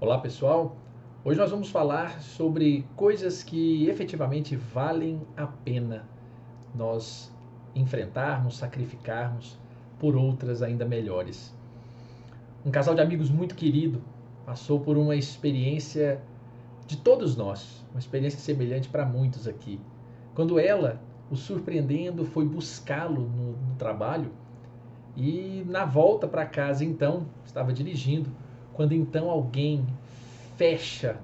Olá pessoal, hoje nós vamos falar sobre coisas que efetivamente valem a pena nós enfrentarmos, sacrificarmos por outras ainda melhores. Um casal de amigos muito querido passou por uma experiência de todos nós, uma experiência semelhante para muitos aqui. Quando ela, o surpreendendo, foi buscá-lo no, no trabalho e na volta para casa, então, estava dirigindo quando então alguém fecha,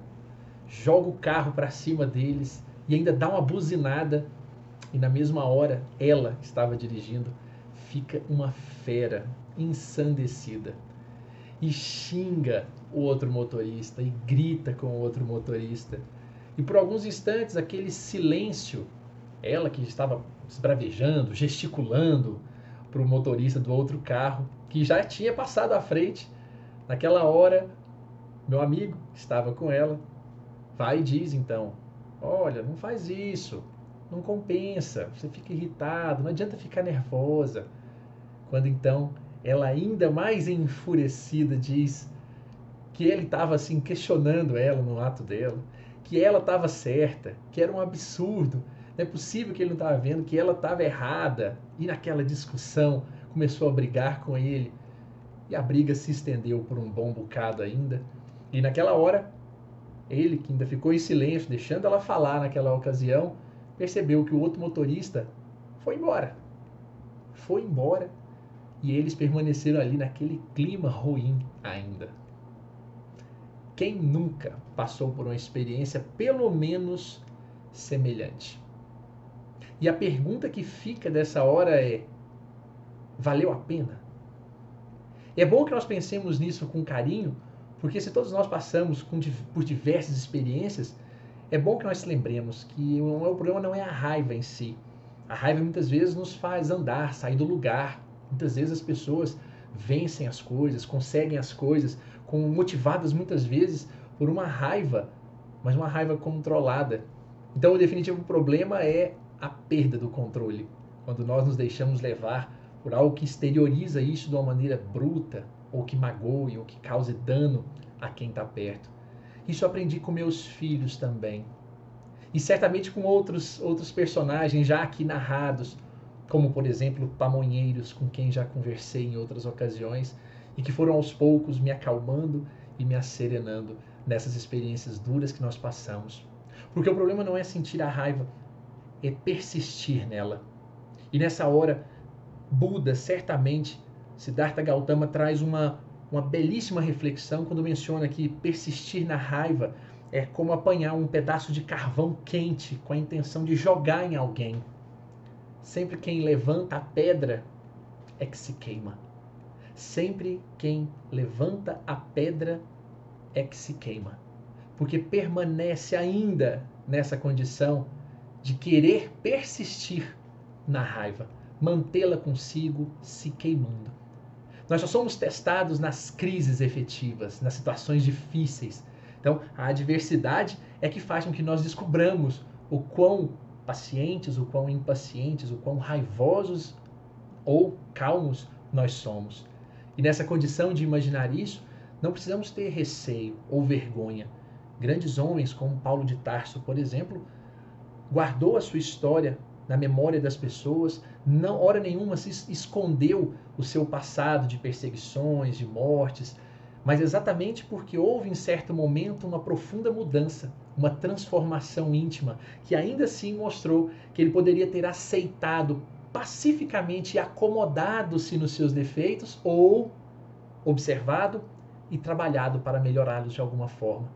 joga o carro para cima deles e ainda dá uma buzinada e na mesma hora ela estava dirigindo, fica uma fera ensandecida e xinga o outro motorista e grita com o outro motorista. E por alguns instantes aquele silêncio, ela que estava esbravejando, gesticulando para o motorista do outro carro, que já tinha passado à frente, Naquela hora, meu amigo estava com ela, vai e diz então: Olha, não faz isso, não compensa, você fica irritado, não adianta ficar nervosa. Quando então ela, ainda mais enfurecida, diz que ele estava assim questionando ela no ato dela, que ela estava certa, que era um absurdo, não é possível que ele não estava vendo que ela estava errada. E naquela discussão começou a brigar com ele a briga se estendeu por um bom bocado ainda. E naquela hora, ele, que ainda ficou em silêncio, deixando ela falar naquela ocasião, percebeu que o outro motorista foi embora. Foi embora e eles permaneceram ali naquele clima ruim ainda. Quem nunca passou por uma experiência pelo menos semelhante? E a pergunta que fica dessa hora é: valeu a pena? E é bom que nós pensemos nisso com carinho, porque se todos nós passamos por diversas experiências, é bom que nós se lembremos que o problema não é a raiva em si. A raiva muitas vezes nos faz andar, sair do lugar. Muitas vezes as pessoas vencem as coisas, conseguem as coisas, com, motivadas muitas vezes por uma raiva, mas uma raiva controlada. Então, o definitivo problema é a perda do controle. Quando nós nos deixamos levar por algo que exterioriza isso de uma maneira bruta, ou que magoe, ou que cause dano a quem está perto. Isso aprendi com meus filhos também. E certamente com outros, outros personagens já aqui narrados, como por exemplo Pamonheiros, com quem já conversei em outras ocasiões, e que foram aos poucos me acalmando e me acerenando nessas experiências duras que nós passamos. Porque o problema não é sentir a raiva, é persistir nela. E nessa hora, Buda, certamente, Siddhartha Gautama traz uma, uma belíssima reflexão quando menciona que persistir na raiva é como apanhar um pedaço de carvão quente com a intenção de jogar em alguém. Sempre quem levanta a pedra é que se queima. Sempre quem levanta a pedra é que se queima. Porque permanece ainda nessa condição de querer persistir na raiva mantê-la consigo se queimando. Nós só somos testados nas crises efetivas, nas situações difíceis. Então, a adversidade é que faz com que nós descobramos o quão pacientes, o quão impacientes, o quão raivosos ou calmos nós somos. E nessa condição de imaginar isso, não precisamos ter receio ou vergonha. Grandes homens como Paulo de Tarso, por exemplo, guardou a sua história na memória das pessoas, não hora nenhuma se escondeu o seu passado de perseguições, de mortes, mas exatamente porque houve em certo momento uma profunda mudança, uma transformação íntima, que ainda assim mostrou que ele poderia ter aceitado pacificamente e acomodado-se nos seus defeitos ou observado e trabalhado para melhorá-los de alguma forma.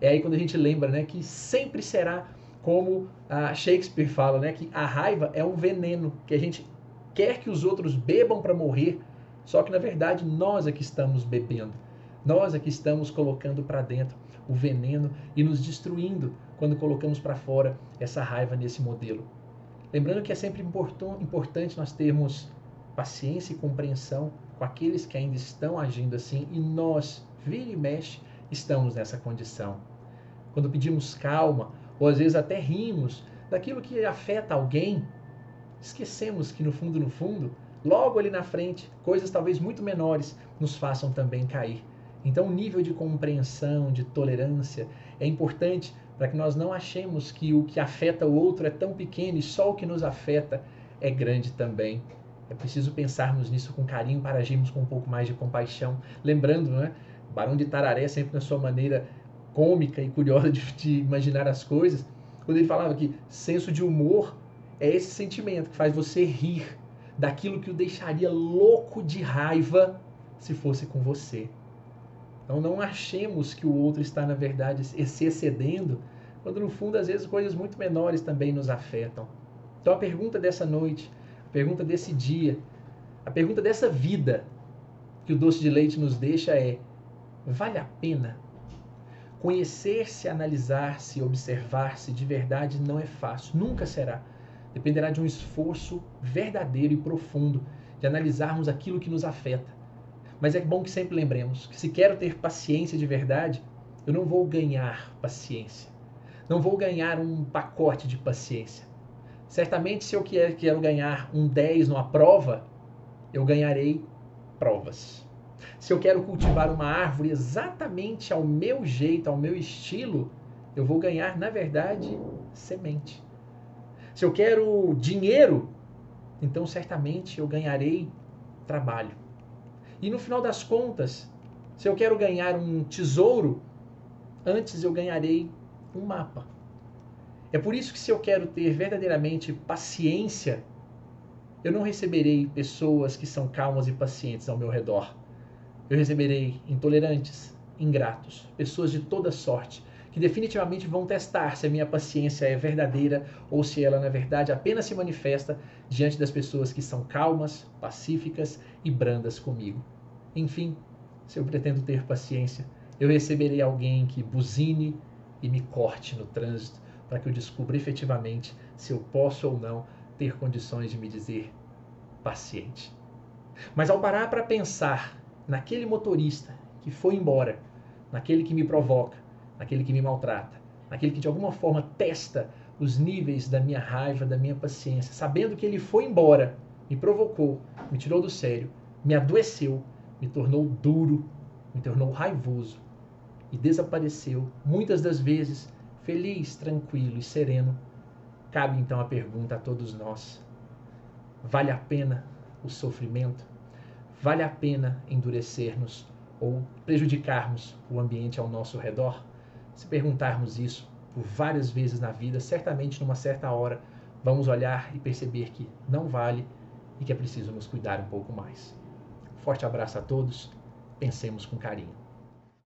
É aí quando a gente lembra né, que sempre será como Shakespeare fala, né, que a raiva é um veneno que a gente quer que os outros bebam para morrer, só que na verdade nós é que estamos bebendo. Nós é que estamos colocando para dentro o veneno e nos destruindo quando colocamos para fora essa raiva nesse modelo. Lembrando que é sempre importante nós termos paciência e compreensão com aqueles que ainda estão agindo assim e nós, vira e mexe, estamos nessa condição. Quando pedimos calma, ou às vezes até rimos daquilo que afeta alguém, esquecemos que no fundo, no fundo, logo ali na frente, coisas talvez muito menores nos façam também cair. Então, o nível de compreensão, de tolerância é importante para que nós não achemos que o que afeta o outro é tão pequeno e só o que nos afeta é grande também. É preciso pensarmos nisso com carinho para agirmos com um pouco mais de compaixão. Lembrando, né? Barão de Tararé, sempre na sua maneira cômica e curiosa de, de imaginar as coisas, quando ele falava que senso de humor é esse sentimento que faz você rir daquilo que o deixaria louco de raiva se fosse com você. Então não achemos que o outro está, na verdade, se excedendo, quando no fundo, às vezes, coisas muito menores também nos afetam. Então a pergunta dessa noite, a pergunta desse dia, a pergunta dessa vida que o doce de leite nos deixa é: vale a pena? Conhecer-se, analisar-se, observar-se de verdade não é fácil, nunca será. Dependerá de um esforço verdadeiro e profundo de analisarmos aquilo que nos afeta mas é bom que sempre lembremos que se quero ter paciência de verdade, eu não vou ganhar paciência. Não vou ganhar um pacote de paciência. Certamente, se eu quero ganhar um 10 numa prova, eu ganharei provas. Se eu quero cultivar uma árvore exatamente ao meu jeito, ao meu estilo, eu vou ganhar, na verdade, semente. Se eu quero dinheiro, então certamente eu ganharei trabalho. E no final das contas, se eu quero ganhar um tesouro, antes eu ganharei um mapa. É por isso que se eu quero ter verdadeiramente paciência, eu não receberei pessoas que são calmas e pacientes ao meu redor. Eu receberei intolerantes, ingratos, pessoas de toda sorte, que definitivamente vão testar se a minha paciência é verdadeira ou se ela, na verdade, apenas se manifesta diante das pessoas que são calmas, pacíficas e brandas comigo. Enfim, se eu pretendo ter paciência, eu receberei alguém que buzine e me corte no trânsito para que eu descubra efetivamente se eu posso ou não ter condições de me dizer paciente. Mas ao parar para pensar naquele motorista que foi embora, naquele que me provoca, naquele que me maltrata, naquele que de alguma forma testa os níveis da minha raiva, da minha paciência, sabendo que ele foi embora, me provocou, me tirou do sério, me adoeceu, me tornou duro, me tornou raivoso e desapareceu, muitas das vezes feliz, tranquilo e sereno. Cabe então a pergunta a todos nós: vale a pena o sofrimento? Vale a pena endurecermos ou prejudicarmos o ambiente ao nosso redor? Se perguntarmos isso por várias vezes na vida, certamente numa certa hora vamos olhar e perceber que não vale e que é preciso nos cuidar um pouco mais. Forte abraço a todos, pensemos com carinho.